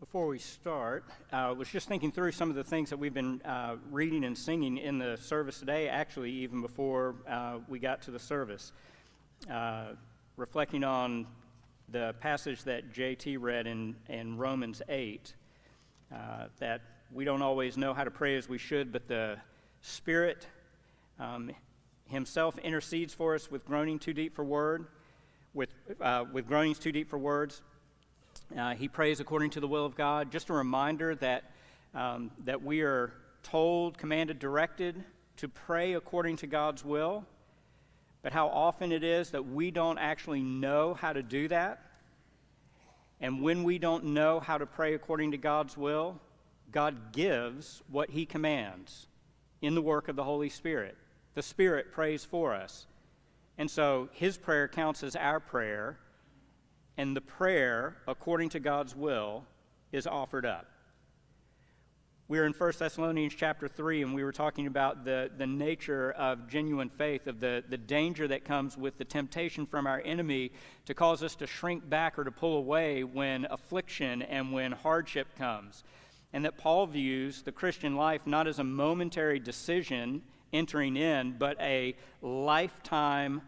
Before we start, I uh, was just thinking through some of the things that we've been uh, reading and singing in the service today, actually, even before uh, we got to the service. Uh, reflecting on the passage that JT read in, in Romans 8, uh, that we don't always know how to pray as we should, but the Spirit um, Himself intercedes for us with groaning too deep for word, with, uh, with groanings too deep for words. Uh, he prays according to the will of God. Just a reminder that, um, that we are told, commanded, directed to pray according to God's will, but how often it is that we don't actually know how to do that. And when we don't know how to pray according to God's will, God gives what He commands in the work of the Holy Spirit. The Spirit prays for us. And so His prayer counts as our prayer and the prayer, according to God's will, is offered up. We're in 1 Thessalonians chapter 3, and we were talking about the, the nature of genuine faith, of the, the danger that comes with the temptation from our enemy to cause us to shrink back or to pull away when affliction and when hardship comes. And that Paul views the Christian life not as a momentary decision entering in, but a lifetime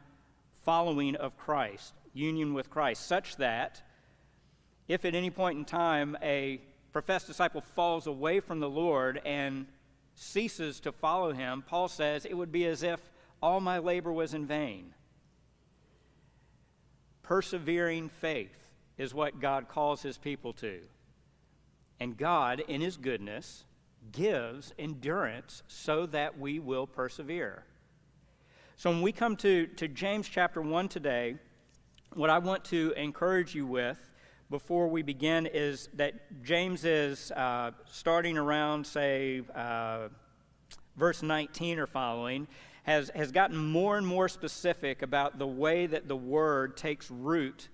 following of Christ union with Christ, such that if at any point in time a professed disciple falls away from the Lord and ceases to follow him, Paul says it would be as if all my labor was in vain. Persevering faith is what God calls his people to. And God, in his goodness, gives endurance so that we will persevere. So when we come to, to James chapter 1 today, what I want to encourage you with before we begin is that James is uh, starting around, say, uh, verse 19 or following, has, has gotten more and more specific about the way that the word takes root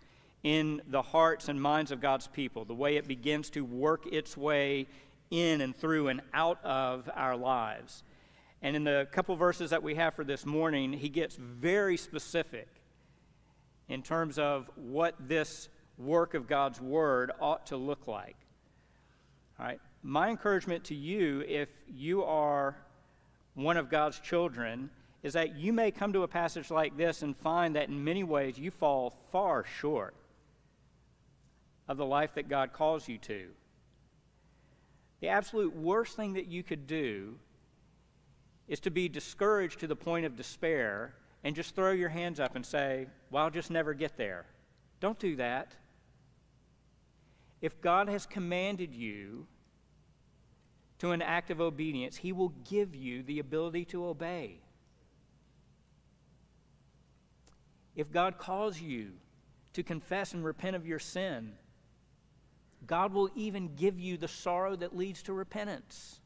in the hearts and minds of God's people, the way it begins to work its way in and through and out of our lives. And in the couple verses that we have for this morning, he gets very specific in terms of what this work of God's Word ought to look like. All right? My encouragement to you, if you are one of God's children, is that you may come to a passage like this and find that in many ways you fall far short of the life that God calls you to. The absolute worst thing that you could do is to be discouraged to the point of despair and just throw your hands up and say, Well, I'll just never get there. Don't do that. If God has commanded you to an act of obedience, He will give you the ability to obey. If God calls you to confess and repent of your sin, God will even give you the sorrow that leads to repentance.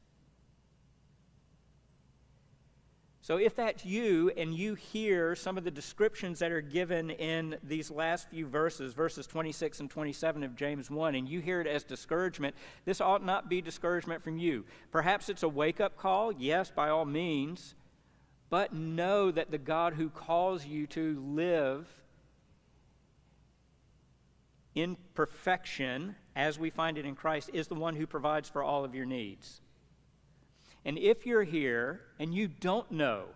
So, if that's you and you hear some of the descriptions that are given in these last few verses, verses 26 and 27 of James 1, and you hear it as discouragement, this ought not be discouragement from you. Perhaps it's a wake up call, yes, by all means, but know that the God who calls you to live in perfection, as we find it in Christ, is the one who provides for all of your needs. And if you're here and you don't know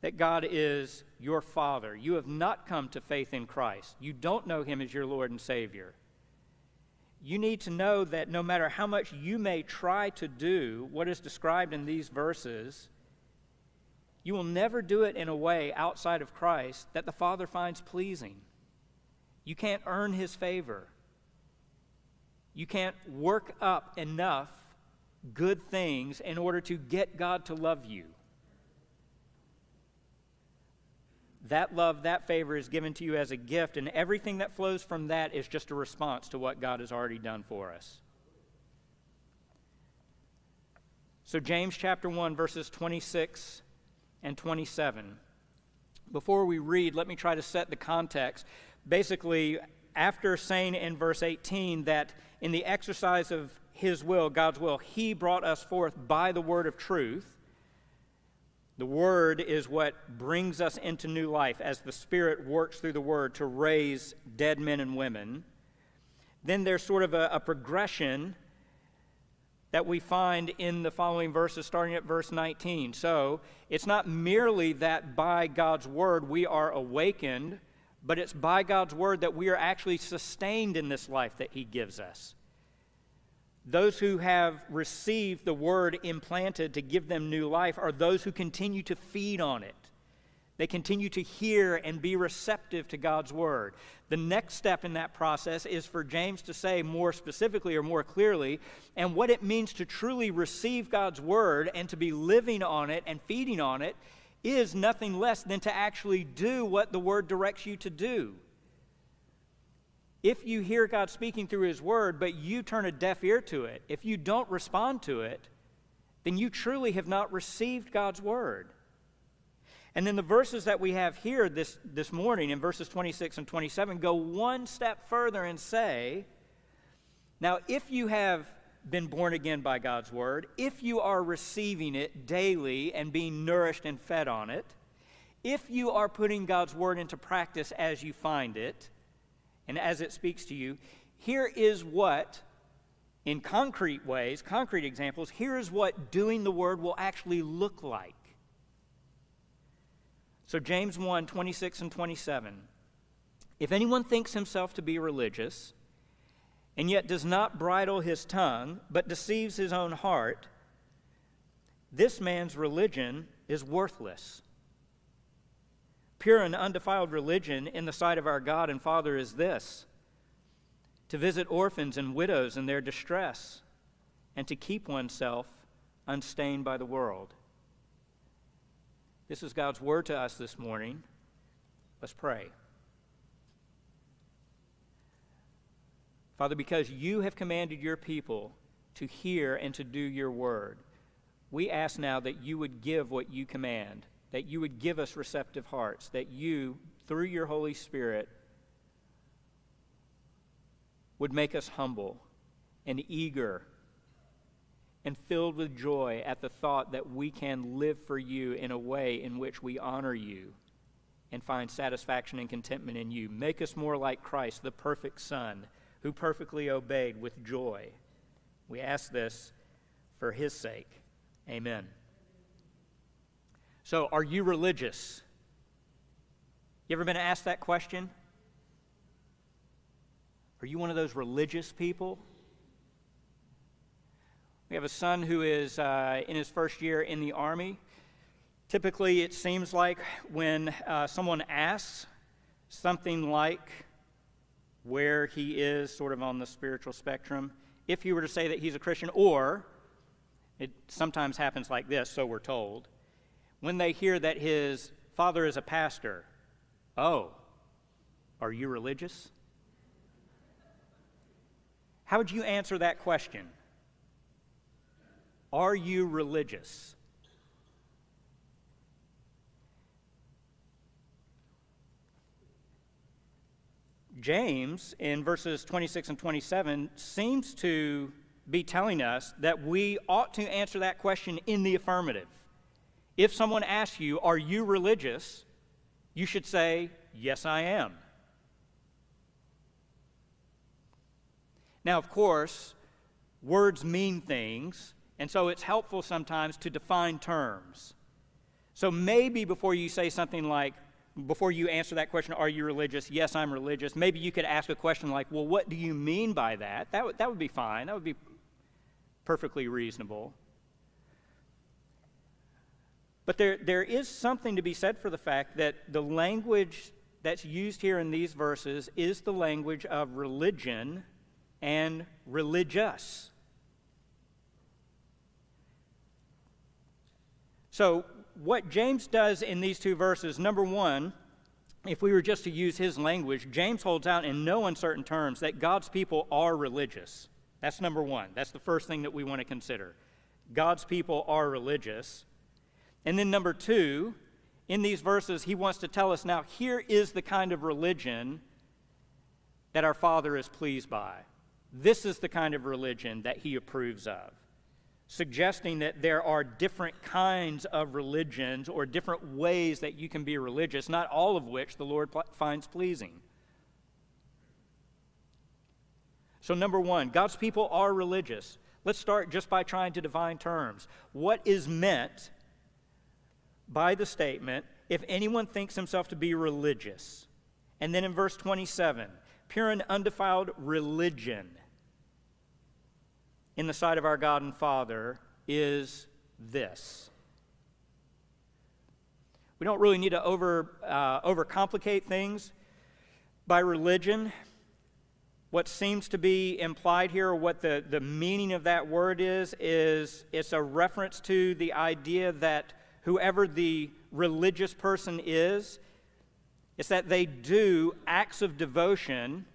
that God is your Father, you have not come to faith in Christ, you don't know Him as your Lord and Savior, you need to know that no matter how much you may try to do what is described in these verses, you will never do it in a way outside of Christ that the Father finds pleasing. You can't earn His favor. You can't work up enough good things in order to get God to love you. That love, that favor is given to you as a gift, and everything that flows from that is just a response to what God has already done for us. So, James chapter 1, verses 26 and 27. Before we read, let me try to set the context. Basically, after saying in verse 18 that in the exercise of his will, God's will. He brought us forth by the word of truth. The word is what brings us into new life as the Spirit works through the word to raise dead men and women. then there's sort of a, a progression that we find in the following verses, starting at verse 19. So it's not merely that by God's word we are awakened, but it's by God's word that we are actually sustained in this life that He gives us. Those who have received the word implanted to give them new life are those who continue to feed on it. They continue to hear and be receptive to God's word. The next step in that process is for James to say more specifically or more clearly, and what it means to truly receive God's word and to be living on it and feeding on it is nothing less than to actually do what the word directs you to do. If you hear God speaking through his word, but you turn a deaf ear to it, if you don't respond to it, then you truly have not received God's word. And then the verses that we have here this, this morning in verses 26 and 27 go one step further and say, Now, if you have been born again by God's word, if you are receiving it daily and being nourished and fed on it, if you are putting God's word into practice as you find it and as it speaks to you, here is what, in concrete ways, concrete examples, here is what doing the word will actually look like. So, James 1 26 and 27. If anyone thinks himself to be religious, and yet does not bridle his tongue, but deceives his own heart, this man's religion is worthless. Pure and undefiled religion in the sight of our God and Father is this to visit orphans and widows in their distress, and to keep oneself unstained by the world. This is God's word to us this morning. Let's pray. Father, because you have commanded your people to hear and to do your word, we ask now that you would give what you command, that you would give us receptive hearts, that you, through your Holy Spirit, would make us humble and eager and filled with joy at the thought that we can live for you in a way in which we honor you and find satisfaction and contentment in you. Make us more like Christ, the perfect Son, who perfectly obeyed with joy. We ask this for his sake. Amen. So, are you religious? You ever been asked that question? Are you one of those religious people? We have a son who is uh, in his first year in the Army. Typically, it seems like when uh, someone asks something like where he is sort of on the spiritual spectrum, if you were to say that he's a Christian, or it sometimes happens like this, so we're told, when they hear that his father is a pastor, oh, are you religious? How would you answer that question? Are you religious? James, in verses 26 and 27, seems to be telling us that we ought to answer that question in the affirmative. If someone asks you, Are you religious? you should say, Yes, I am. Now, of course, words mean things, and so it's helpful sometimes to define terms. So maybe before you say something like, before you answer that question, are you religious? Yes, I'm religious. Maybe you could ask a question like, well, what do you mean by that? That, w- that would be fine. That would be perfectly reasonable. But there, there is something to be said for the fact that the language that's used here in these verses is the language of religion and religious. So, what James does in these two verses, number one, if we were just to use his language, James holds out in no uncertain terms that God's people are religious. That's number one. That's the first thing that we want to consider. God's people are religious. And then, number two, in these verses, he wants to tell us now here is the kind of religion that our Father is pleased by. This is the kind of religion that he approves of suggesting that there are different kinds of religions or different ways that you can be religious, not all of which the Lord finds pleasing. So, number one, God's people are religious. Let's start just by trying to define terms. What is meant by the statement, if anyone thinks himself to be religious? And then in verse 27, pure and undefiled religion in the sight of our God and Father is this. We don't really need to over, uh, overcomplicate things by religion. What seems to be implied here, what the, the meaning of that word is, is it's a reference to the idea that whoever the religious person is, it's that they do acts of devotion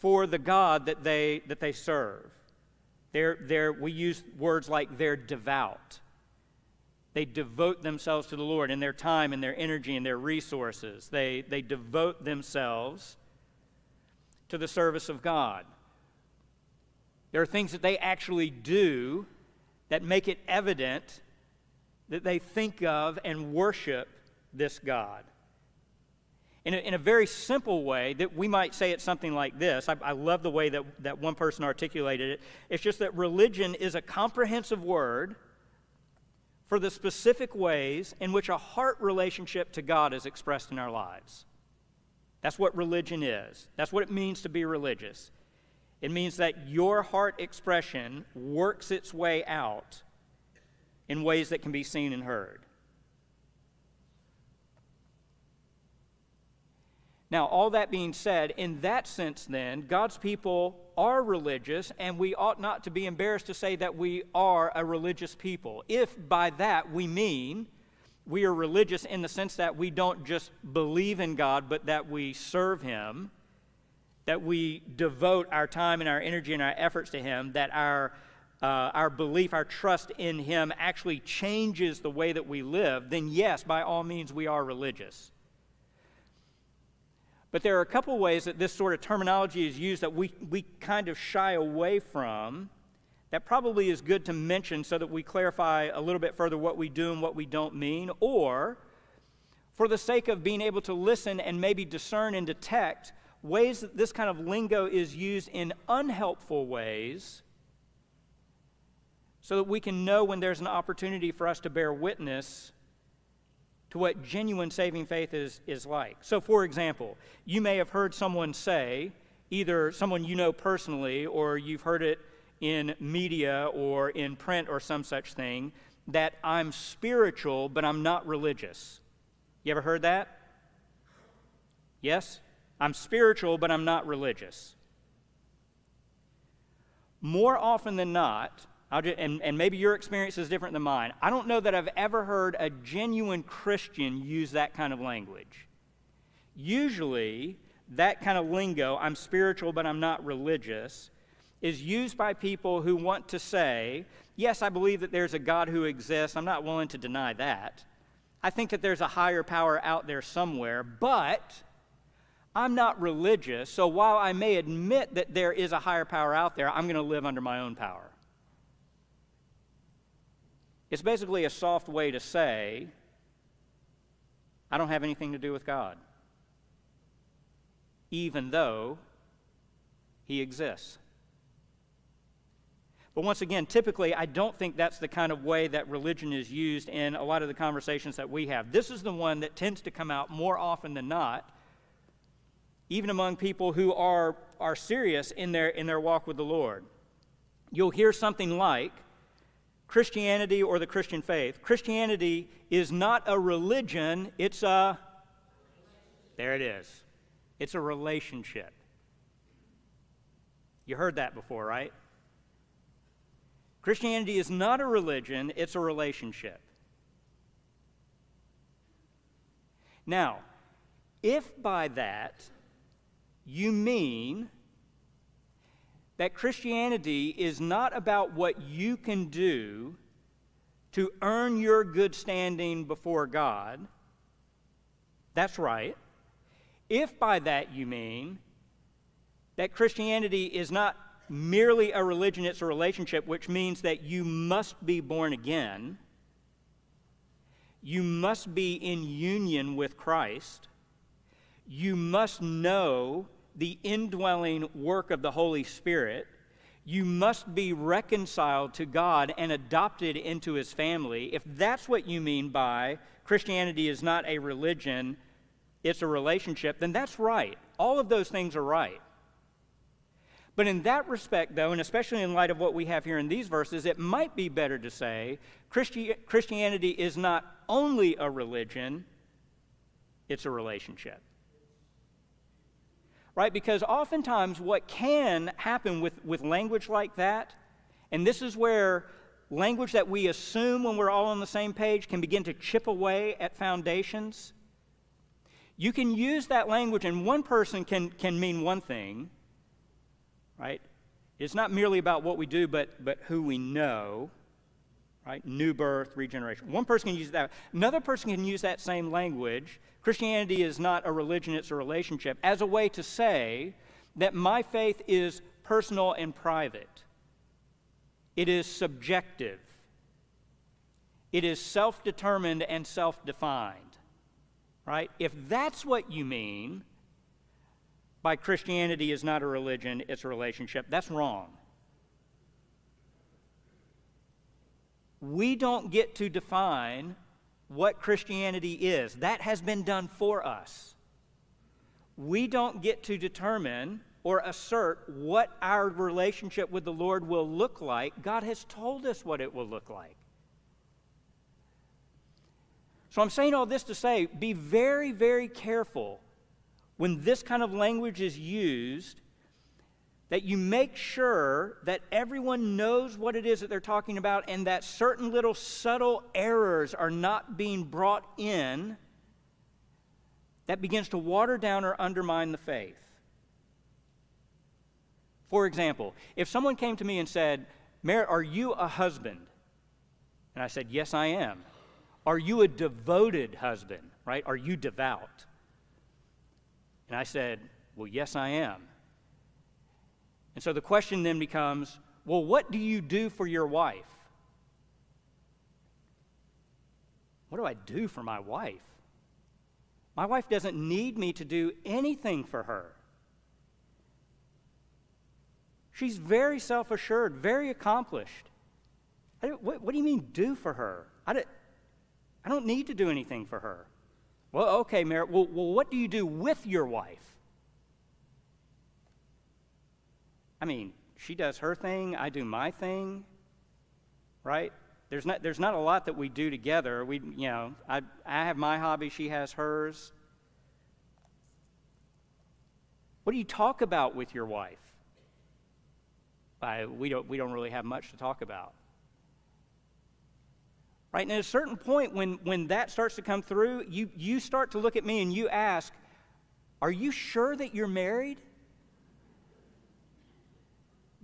for the God that they, that they serve. They're, they're, we use words like they're devout. They devote themselves to the Lord in their time and their energy and their resources. They, they devote themselves to the service of God. There are things that they actually do that make it evident that they think of and worship this God. In a, in a very simple way, that we might say it something like this. I, I love the way that, that one person articulated it. It's just that religion is a comprehensive word for the specific ways in which a heart relationship to God is expressed in our lives. That's what religion is. That's what it means to be religious. It means that your heart expression works its way out in ways that can be seen and heard. Now, all that being said, in that sense, then, God's people are religious, and we ought not to be embarrassed to say that we are a religious people. If by that we mean we are religious in the sense that we don't just believe in God, but that we serve Him, that we devote our time and our energy and our efforts to Him, that our uh, our belief, our trust in Him actually changes the way that we live, then yes, by all means, we are religious. But there are a couple ways that this sort of terminology is used that we, we kind of shy away from that probably is good to mention so that we clarify a little bit further what we do and what we don't mean, or for the sake of being able to listen and maybe discern and detect ways that this kind of lingo is used in unhelpful ways so that we can know when there's an opportunity for us to bear witness to what genuine saving faith is, is like. So, for example, you may have heard someone say, either someone you know personally or you've heard it in media or in print or some such thing, that I'm spiritual but I'm not religious. You ever heard that? Yes? I'm spiritual but I'm not religious. More often than not, just, and, and maybe your experience is different than mine. I don't know that I've ever heard a genuine Christian use that kind of language. Usually, that kind of lingo, I'm spiritual but I'm not religious, is used by people who want to say, Yes, I believe that there's a God who exists. I'm not willing to deny that. I think that there's a higher power out there somewhere, but I'm not religious, so while I may admit that there is a higher power out there, I'm going to live under my own power. It's basically a soft way to say, I don't have anything to do with God, even though He exists. But once again, typically, I don't think that's the kind of way that religion is used in a lot of the conversations that we have. This is the one that tends to come out more often than not, even among people who are, are serious in their, in their walk with the Lord. You'll hear something like, Christianity or the Christian faith. Christianity is not a religion, it's a. There it is. It's a relationship. You heard that before, right? Christianity is not a religion, it's a relationship. Now, if by that you mean that Christianity is not about what you can do to earn your good standing before God. That's right. If by that you mean that Christianity is not merely a religion, it's a relationship, which means that you must be born again, you must be in union with Christ, you must know the indwelling work of the Holy Spirit, you must be reconciled to God and adopted into his family. If that's what you mean by Christianity is not a religion, it's a relationship, then that's right. All of those things are right. But in that respect, though, and especially in light of what we have here in these verses, it might be better to say Christi- Christianity is not only a religion, it's a relationship. Right? Because oftentimes what can happen with, with language like that, and this is where language that we assume when we're all on the same page can begin to chip away at foundations. You can use that language, and one person can, can mean one thing, right? It's not merely about what we do, but, but who we know, right? New birth, regeneration. One person can use that. Another person can use that same language. Christianity is not a religion, it's a relationship, as a way to say that my faith is personal and private. It is subjective. It is self determined and self defined. Right? If that's what you mean, by Christianity is not a religion, it's a relationship. That's wrong. We don't get to define what Christianity is. That has been done for us. We don't get to determine or assert what our relationship with the Lord will look like. God has told us what it will look like. So I'm saying all this to say be very, very careful when this kind of language is used, that you make sure that everyone knows what it is that they're talking about and that certain little subtle errors are not being brought in that begins to water down or undermine the faith. For example, if someone came to me and said, Merritt, are you a husband? And I said, Yes, I am. Are you a devoted husband? Right? Are you devout? And I said, Well, yes, I am. And so the question then becomes, Well, what do you do for your wife? What do I do for my wife? My wife doesn't need me to do anything for her. She's very self assured, very accomplished. What, what, do you mean, do for her? I don't, I don't need to do anything for her. Well, okay, Merritt, well, well, what do you do with your wife? I mean, she does her thing, I do my thing, right? There's not, there's not a lot that we do together. We, you know, I, I have my hobby, she has hers. What do you talk about with your wife? I, we, don't, we don't really have much to talk about. Right? And at a certain point, when, when that starts to come through, you, you start to look at me and you ask, Are you sure that you're married?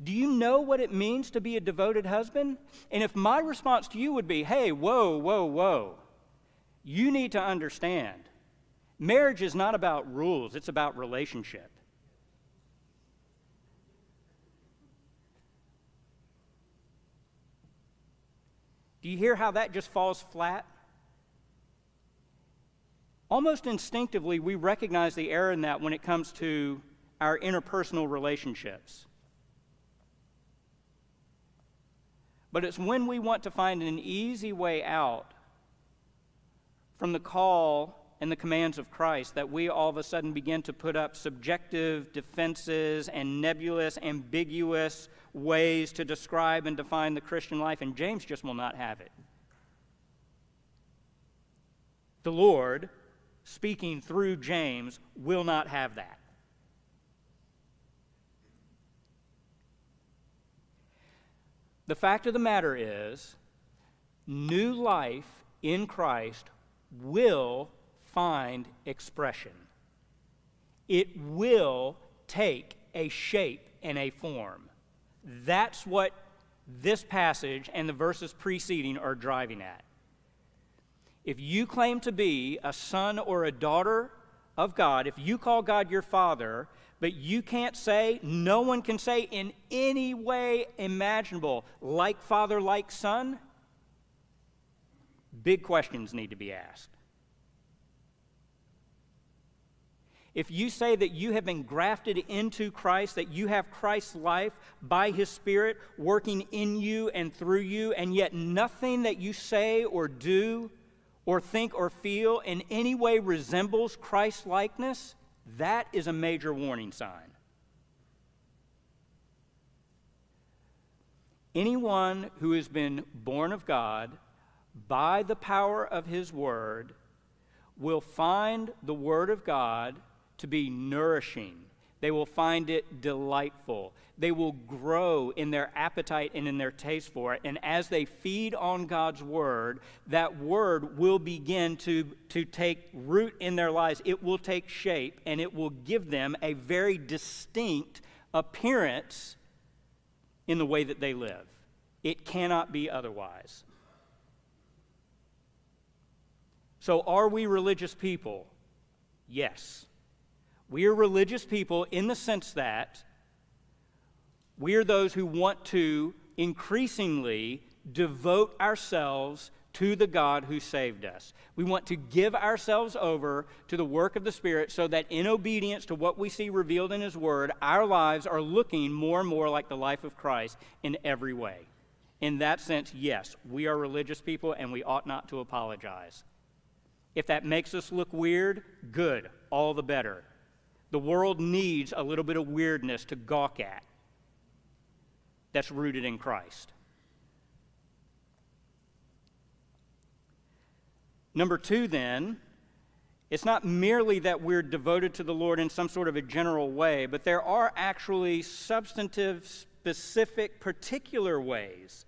Do you know what it means to be a devoted husband? And if my response to you would be, Hey, whoa, whoa, whoa, you need to understand marriage is not about rules, it's about relationship. Do you hear how that just falls flat? Almost instinctively, we recognize the error in that when it comes to our interpersonal relationships. But it's when we want to find an easy way out from the call and the commands of Christ that we all of a sudden begin to put up subjective defenses and nebulous, ambiguous ways to describe and define the Christian life, and James just will not have it. The Lord, speaking through James, will not have that. The fact of the matter is, new life in Christ will find expression. It will take a shape and a form. That's what this passage and the verses preceding are driving at. If you claim to be a son or a daughter of God, if you call God your father, but you can't say, no one can say in any way imaginable, like father, like son, big questions need to be asked. if you say that you have been grafted into Christ, that you have Christ's life by His Spirit working in you and through you, and yet nothing that you say or do or think or feel in any way resembles Christ likeness, that is a major warning sign. Anyone who has been born of God by the power of His Word will find the Word of God to be nourishing. They will find it delightful. They will grow in their appetite and in their taste for it. And as they feed on God's word, that word will begin to, to take root in their lives. It will take shape and it will give them a very distinct appearance in the way that they live. It cannot be otherwise. So, are we religious people? Yes. We are religious people in the sense that we are those who want to increasingly devote ourselves to the God who saved us. We want to give ourselves over to the work of the Spirit so that in obedience to what we see revealed in His Word, our lives are looking more and more like the life of Christ in every way. In that sense, yes, we are religious people and we ought not to apologize. If that makes us look weird, good, all the better. The world needs a little bit of weirdness to gawk at that's rooted in Christ. Number two, then, it's not merely that we're devoted to the Lord in some sort of a general way, but there are actually substantive, specific, particular ways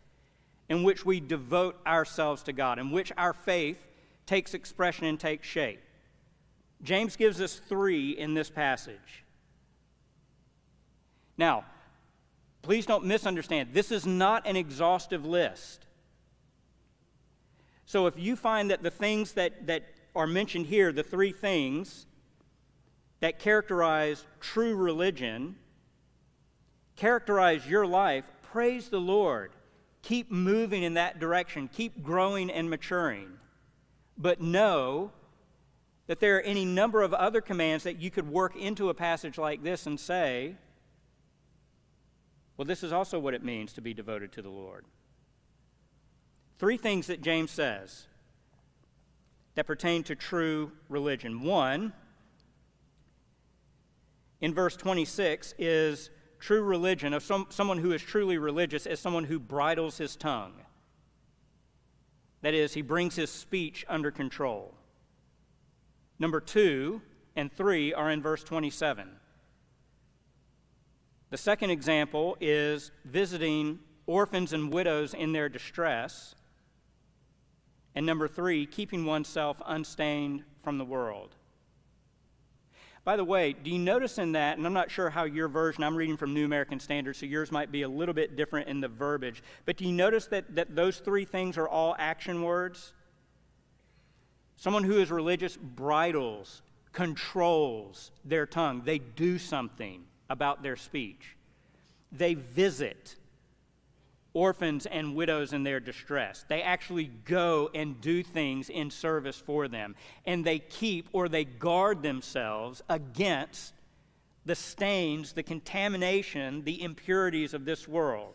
in which we devote ourselves to God, in which our faith takes expression and takes shape. James gives us three in this passage. Now, please don't misunderstand. This is not an exhaustive list. So if you find that the things that, that are mentioned here, the three things that characterize true religion, characterize your life, praise the Lord. Keep moving in that direction. Keep growing and maturing. But know that there are any number of other commands that you could work into a passage like this and say, well, this is also what it means to be devoted to the Lord. Three things that James says that pertain to true religion. One, in verse 26, is true religion of some, someone who is truly religious is someone who bridles his tongue. That is, he brings his speech under control. Number two and three are in verse 27. The second example is visiting orphans and widows in their distress. And number three, keeping oneself unstained from the world. By the way, do you notice in that, and I'm not sure how your version, I'm reading from New American Standard, so yours might be a little bit different in the verbiage, but do you notice that, that those three things are all action words? Someone who is religious bridles, controls their tongue. They do something about their speech. They visit orphans and widows in their distress. They actually go and do things in service for them. And they keep or they guard themselves against the stains, the contamination, the impurities of this world.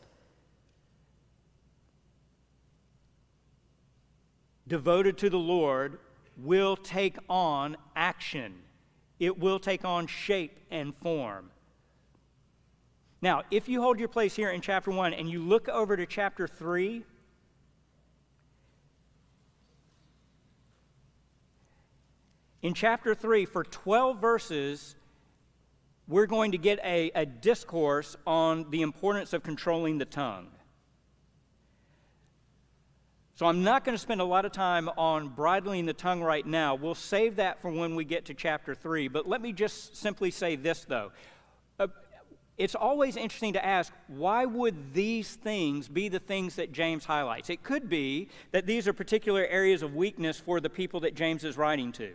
Devoted to the Lord will take on action, it will take on shape and form. Now, if you hold your place here in chapter 1 and you look over to chapter 3, in chapter 3, for 12 verses, we're going to get a, a discourse on the importance of controlling the tongue. So I'm not going to spend a lot of time on bridling the tongue right now. We'll save that for when we get to chapter 3. But let me just simply say this, though. It's always interesting to ask why would these things be the things that James highlights? It could be that these are particular areas of weakness for the people that James is writing to.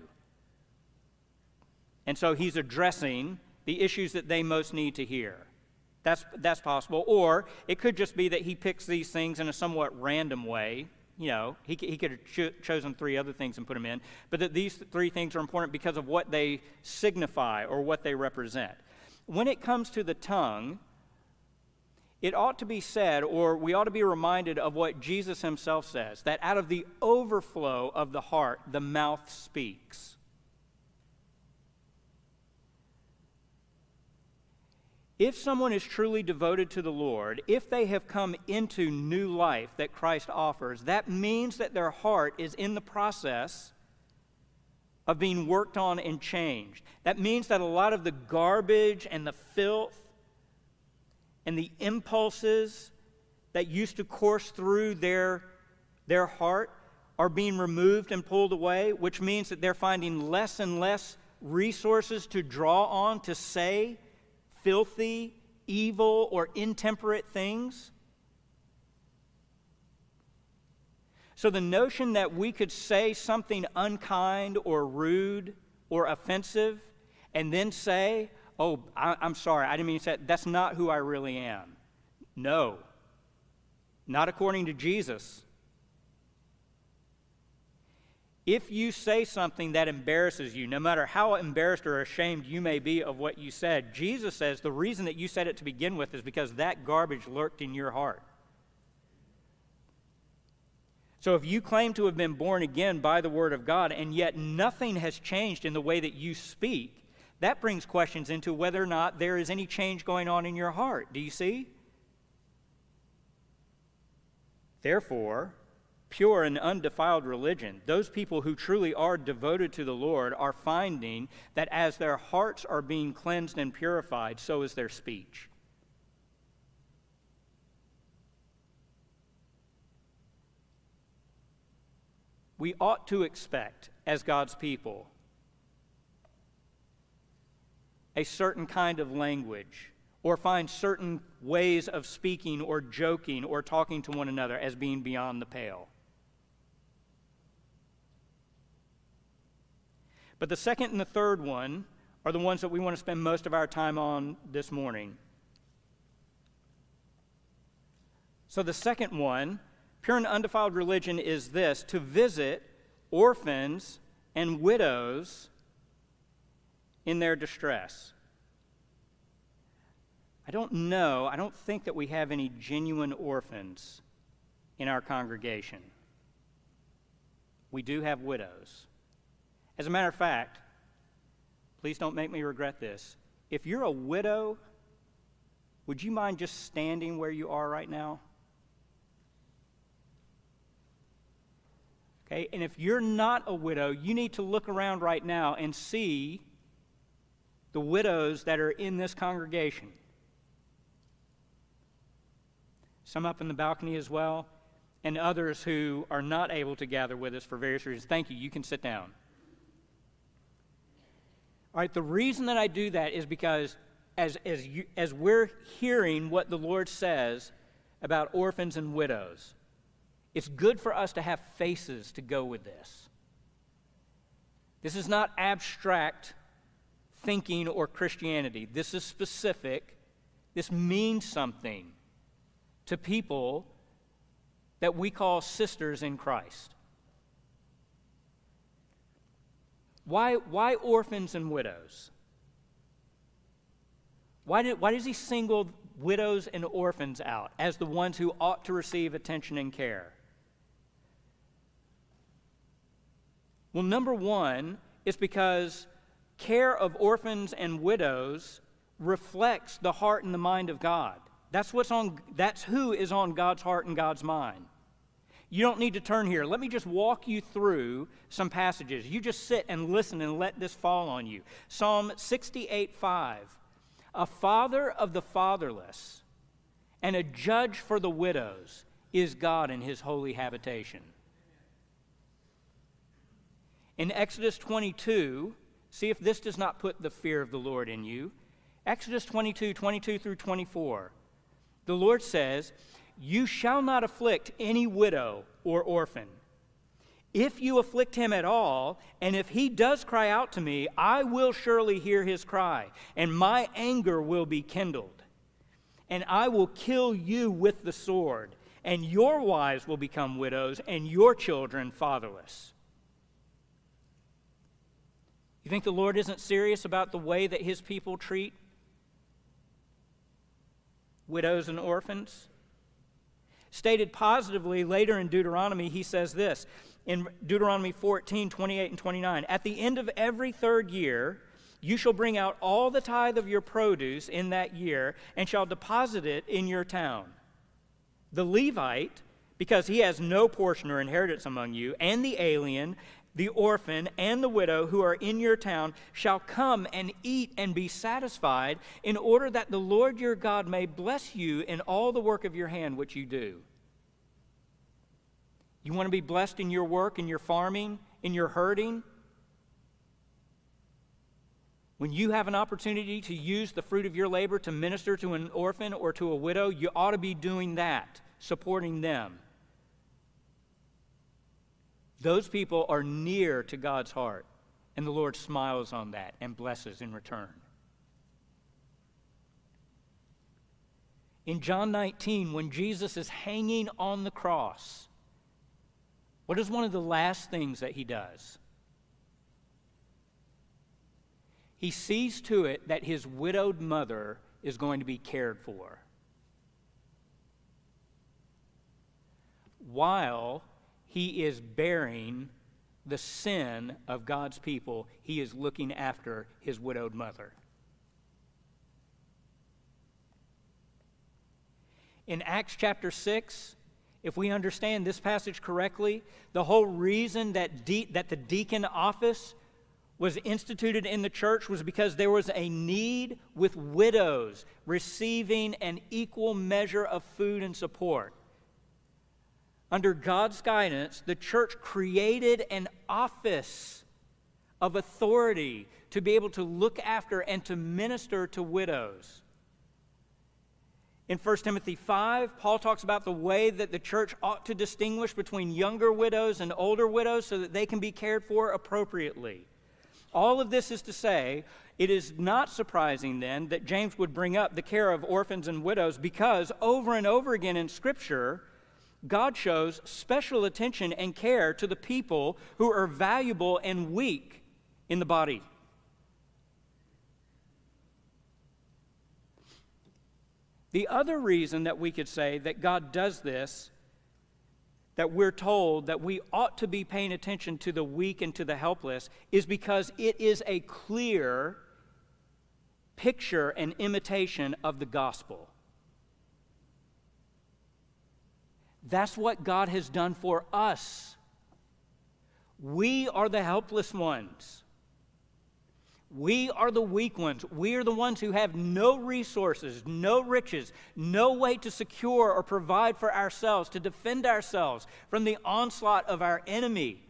And so he's addressing the issues that they most need to hear. That's, that's possible. Or it could just be that he picks these things in a somewhat random way you know, he, he could have cho- chosen three other things and put them in, but that these three things are important because of what they signify or what they represent. When it comes to the tongue, it ought to be said, or we ought to be reminded of what Jesus himself says that out of the overflow of the heart, the mouth speaks. If someone is truly devoted to the Lord, if they have come into new life that Christ offers, that means that their heart is in the process of being worked on and changed. That means that a lot of the garbage and the filth and the impulses that used to course through their, their heart are being removed and pulled away, which means that they're finding less and less resources to draw on to say filthy, evil, or intemperate things. So the notion that we could say something unkind or rude or offensive and then say, Oh, I, am sorry, I didn't mean to say that. That's not who I really am. No, not according to Jesus. If you say something that embarrasses you, no matter how embarrassed or ashamed you may be of what you said, Jesus says the reason that you said it to begin with is because that garbage lurked in your heart. So if you claim to have been born again by the Word of God and yet nothing has changed in the way that you speak, that brings questions into whether or not there is any change going on in your heart. Do you see? Therefore, pure and undefiled religion, those people who truly are devoted to the Lord are finding that as their hearts are being cleansed and purified, so is their speech. We ought to expect, as God's people, a certain kind of language or find certain ways of speaking or joking or talking to one another as being beyond the pale. But the second and the third one are the ones that we want to spend most of our time on this morning. So, the second one, pure and undefiled religion, is this to visit orphans and widows in their distress. I don't know, I don't think that we have any genuine orphans in our congregation. We do have widows. As a matter of fact, please don't make me regret this. If you're a widow, would you mind just standing where you are right now? Okay, and if you're not a widow, you need to look around right now and see the widows that are in this congregation. Some up in the balcony as well, and others who are not able to gather with us for various reasons. Thank you. You can sit down. All right, the reason that I do that is because as, as, you, as we're hearing what the Lord says about orphans and widows, it's good for us to have faces to go with this. This is not abstract thinking or Christianity. This is specific. This means something to people that we call sisters in Christ. Why, why orphans and widows? Why, did, why does he single widows and orphans out as the ones who ought to receive attention and care? Well, number one is because care of orphans and widows reflects the heart and the mind of God. That's what's on that's who is on God's heart and God's mind. You don't need to turn here. Let me just walk you through some passages. You just sit and listen and let this fall on you. Psalm 68 5. A father of the fatherless and a judge for the widows is God in his holy habitation. In Exodus 22, see if this does not put the fear of the Lord in you. Exodus 22 22 through 24. The Lord says, you shall not afflict any widow or orphan. If you afflict him at all, and if he does cry out to me, I will surely hear his cry, and my anger will be kindled. And I will kill you with the sword, and your wives will become widows, and your children fatherless. You think the Lord isn't serious about the way that his people treat widows and orphans? Stated positively later in Deuteronomy, he says this in Deuteronomy 14, 28, and 29. At the end of every third year, you shall bring out all the tithe of your produce in that year and shall deposit it in your town. The Levite, because he has no portion or inheritance among you, and the alien, the orphan, and the widow who are in your town shall come and eat and be satisfied, in order that the Lord your God may bless you in all the work of your hand which you do. You want to be blessed in your work, in your farming, in your herding? When you have an opportunity to use the fruit of your labor to minister to an orphan or to a widow, you ought to be doing that, supporting them. Those people are near to God's heart, and the Lord smiles on that and blesses in return. In John 19, when Jesus is hanging on the cross, what is one of the last things that he does? he sees to it that his widowed mother is going to be cared for. While he is bearing the sin of God's people, he is looking after his widowed mother. In Acts chapter 6, if we understand this passage correctly, the whole reason that, de- that the deacon office was instituted in the church was because there was a need with widows receiving an equal measure of food and support. Under God's guidance, the church created an office of authority to be able to look after and to minister to widows. In 1 Timothy 5, Paul talks about the way that the church ought to distinguish between younger widows and older widows so that they can be cared for appropriately. All of this is to say, it is not surprising then that James would bring up the care of orphans and widows because over and over again in Scripture, God shows special attention and care to the people who are valuable and weak in the body. The other reason that we could say that God does this that we're told that we ought to be paying attention to the weak and to the helpless is because it is a clear picture and imitation of the gospel. That's what God has done for us. We are the helpless ones. We are the weak ones. We are the ones who have no resources, no riches, no way to secure or provide for ourselves, to defend ourselves from the onslaught of our enemy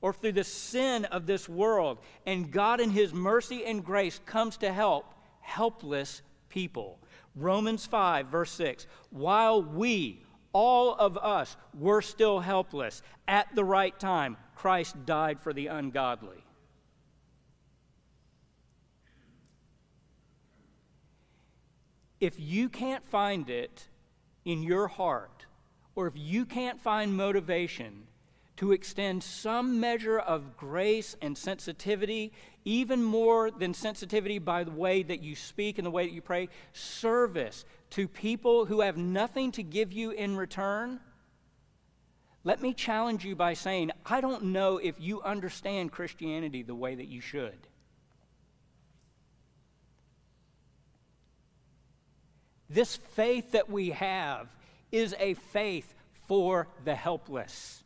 or through the sin of this world. And God, in His mercy and grace, comes to help helpless people. Romans 5, verse 6 While we, all of us, were still helpless, at the right time, Christ died for the ungodly. if you can't find it in your heart, or if you can't find motivation to extend some measure of grace and sensitivity, even more than sensitivity by the way that you speak and the way that you pray, service to people who have nothing to give you in return, let me challenge you by saying, I don't know if you understand Christianity the way that you should. This faith that we have is a faith for the helpless.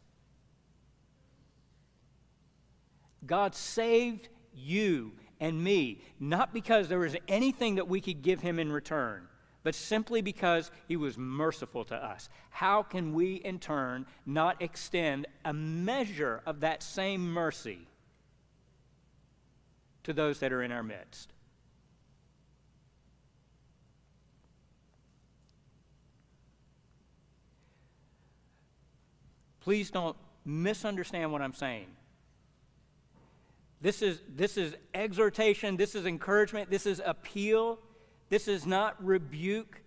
God saved you and me, not because there was anything that we could give him in return, but simply because he was merciful to us. How can we, in turn, not extend a measure of that same mercy to those that are in our midst? Please don't misunderstand what I'm saying. This is, this is exhortation, this is encouragement, this is appeal, this is not rebuke.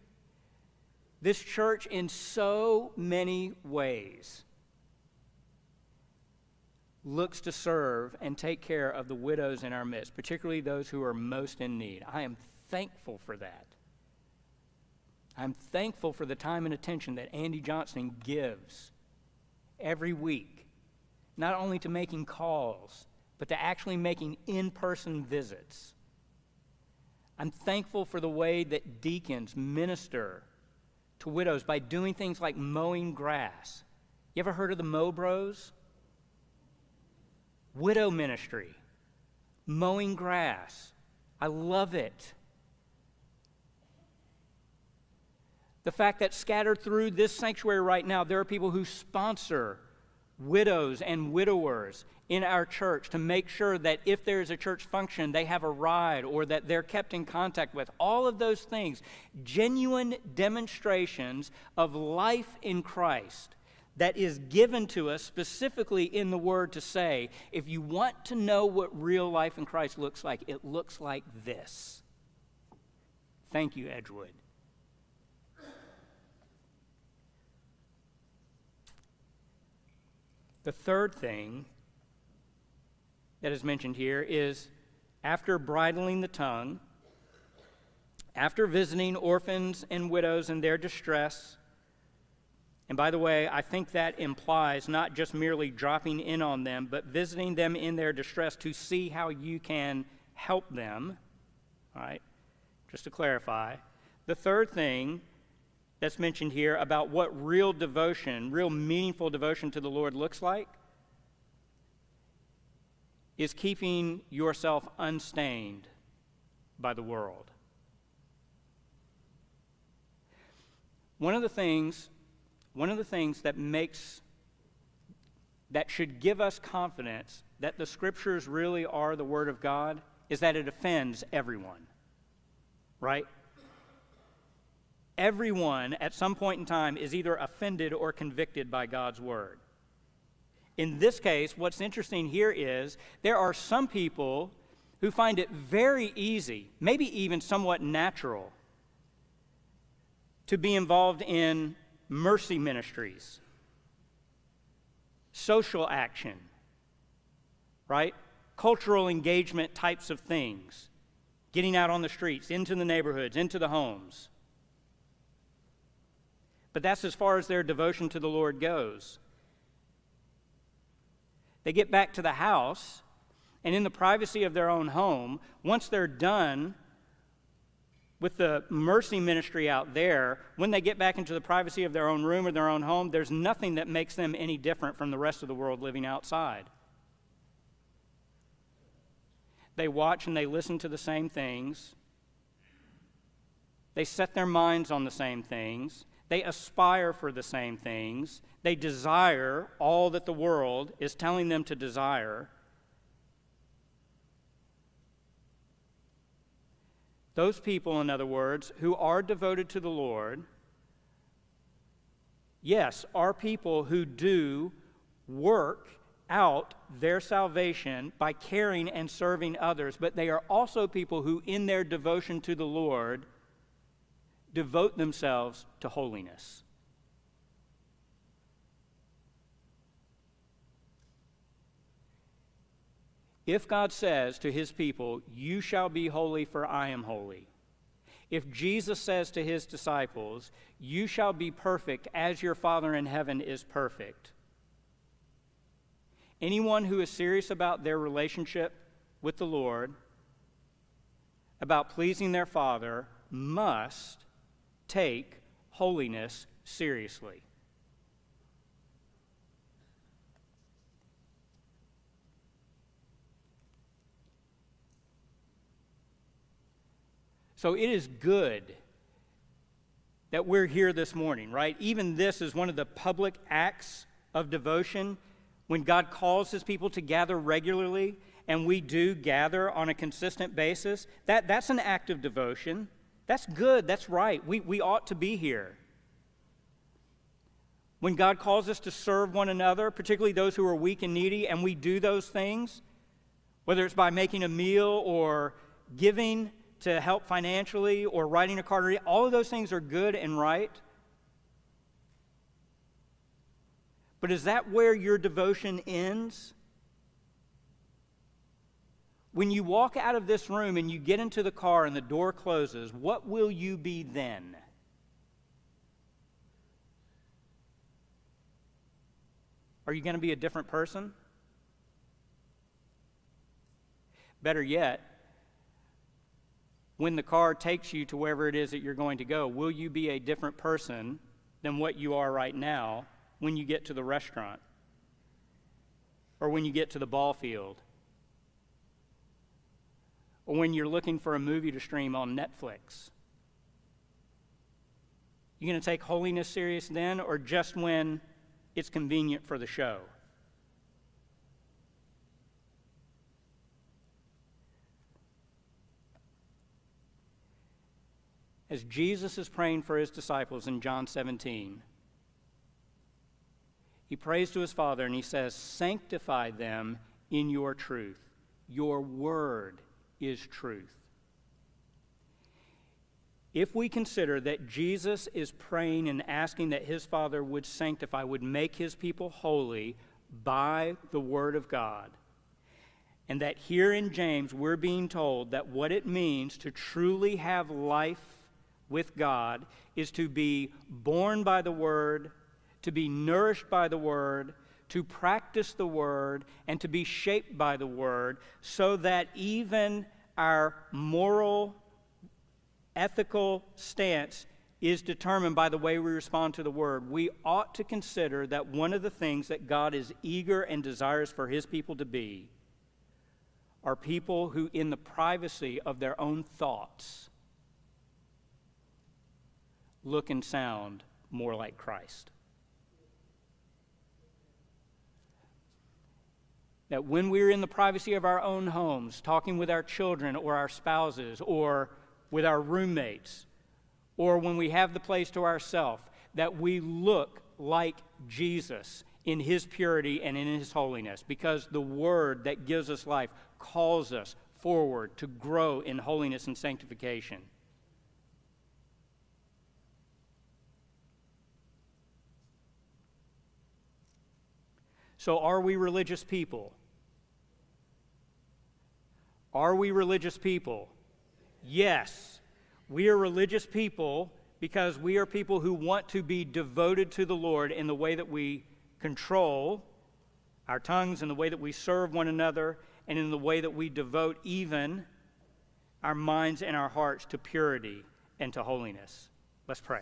This church, in so many ways, looks to serve and take care of the widows in our midst, particularly those who are most in need. I am thankful for that. I'm thankful for the time and attention that Andy Johnson gives every week, not only to making calls, but to actually making in person visits. I'm thankful for the way that deacons minister to widows by doing things like mowing grass. You ever heard of the Mow Bros? Widow ministry, mowing grass. I love it. The fact that scattered through this sanctuary right now, there are people who sponsor widows and widowers in our church to make sure that if there's a church function, they have a ride or that they're kept in contact with. All of those things, genuine demonstrations of life in Christ that is given to us specifically in the Word to say, if you want to know what real life in Christ looks like, it looks like this. Thank you, Edgewood. The third thing that is mentioned here is after bridling the tongue, after visiting orphans and widows in their distress, and by the way, I think that implies not just merely dropping in on them, but visiting them in their distress to see how you can help them. All right, just to clarify. The third thing that's mentioned here about what real devotion, real meaningful devotion to the Lord looks like is keeping yourself unstained by the world. One of the things, one of the things that makes that should give us confidence that the scriptures really are the word of God is that it offends everyone. Right? Everyone at some point in time is either offended or convicted by God's word. In this case, what's interesting here is there are some people who find it very easy, maybe even somewhat natural, to be involved in mercy ministries, social action, right? Cultural engagement types of things, getting out on the streets, into the neighborhoods, into the homes. But that's as far as their devotion to the Lord goes. They get back to the house, and in the privacy of their own home, once they're done with the mercy ministry out there, when they get back into the privacy of their own room or their own home, there's nothing that makes them any different from the rest of the world living outside. They watch and they listen to the same things. They set their minds on the same things. They aspire for the same things. They desire all that the world is telling them to desire. Those people, in other words, who are devoted to the Lord, yes, are people who do work out their salvation by caring and serving others, but they are also people who, in their devotion to the Lord, devote themselves to holiness. If God says to his people, You shall be holy, for I am holy, if Jesus says to his disciples, You shall be perfect as your Father in heaven is perfect, anyone who is serious about their relationship with the Lord, about pleasing their Father, must take holiness seriously. So it is good that we're here this morning, right? Even this is one of the public acts of devotion when God calls his people to gather regularly and we do gather on a consistent basis. That, that's an act of devotion. That's good. That's right. We, we ought to be here. When God calls us to serve one another, particularly those who are weak and needy, and we do those things, whether it's by making a meal or giving to help financially or writing a card, all of those things are good and right. But is that where your devotion ends? When you walk out of this room and you get into the car and the door closes, what will you be then? Are you going to be a different person? Better yet, when the car takes you to wherever it is that you're going to go, will you be a different person than what you are right now when you get to the restaurant or when you get to the ball field or when you're looking for a movie to stream on Netflix? You going to take holiness serious then or just when it's convenient for the show? as Jesus is praying for his disciples in John 17, he prays to his Father and he says, Sanctify them in your truth. Your word is truth. If we consider that Jesus is praying and asking that his Father would sanctify, would make his people holy by the Word of God, and that here in James we're being told that what it means to truly have life with God is to be born by the Word, to be nourished by the Word, to practice the Word, and to be shaped by the Word, so that even our moral, ethical stance is determined by the way we respond to the Word. We ought to consider that one of the things that God is eager and desires for His people to be are people who, in the privacy of their own thoughts, look and sound more like Christ. That when we're in the privacy of our own homes, talking with our children or our spouses or with our roommates, or when we have the place to ourselves, that we look like Jesus in his purity and in his holiness, because the word that gives us life calls us forward to grow in holiness and sanctification. So, are we religious people? Are we religious people? Yes. We are religious people because we are people who want to be devoted to the Lord in the way that we control our tongues, in the way that we serve one another, and in the way that we devote even our minds and our hearts to purity and to holiness. Let's pray.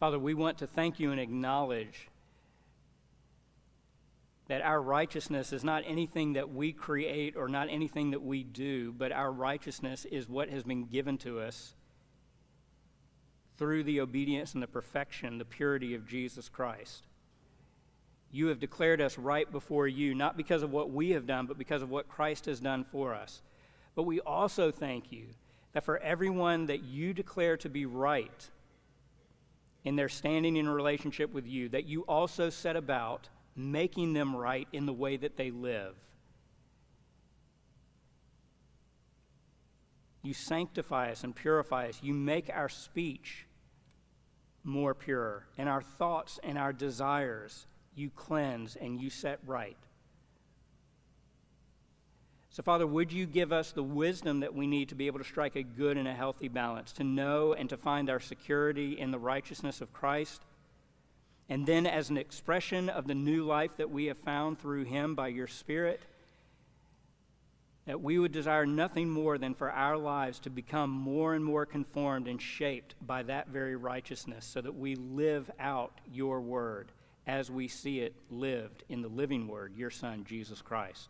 Father, we want to thank you and acknowledge that our righteousness is not anything that we create or not anything that we do, but our righteousness is what has been given to us through the obedience and the perfection, the purity of Jesus Christ. You have declared us right before you, not because of what we have done, but because of what Christ has done for us. But we also thank you that for everyone that you declare to be right, in their standing in relationship with you, that you also set about making them right in the way that they live. You sanctify us and purify us. You make our speech more pure, and our thoughts and our desires you cleanse and you set right. So, Father, would you give us the wisdom that we need to be able to strike a good and a healthy balance, to know and to find our security in the righteousness of Christ? And then, as an expression of the new life that we have found through Him by your Spirit, that we would desire nothing more than for our lives to become more and more conformed and shaped by that very righteousness, so that we live out your word as we see it lived in the living word, your Son, Jesus Christ.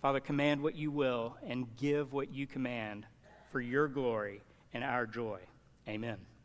Father, command what you will and give what you command for your glory and our joy. Amen.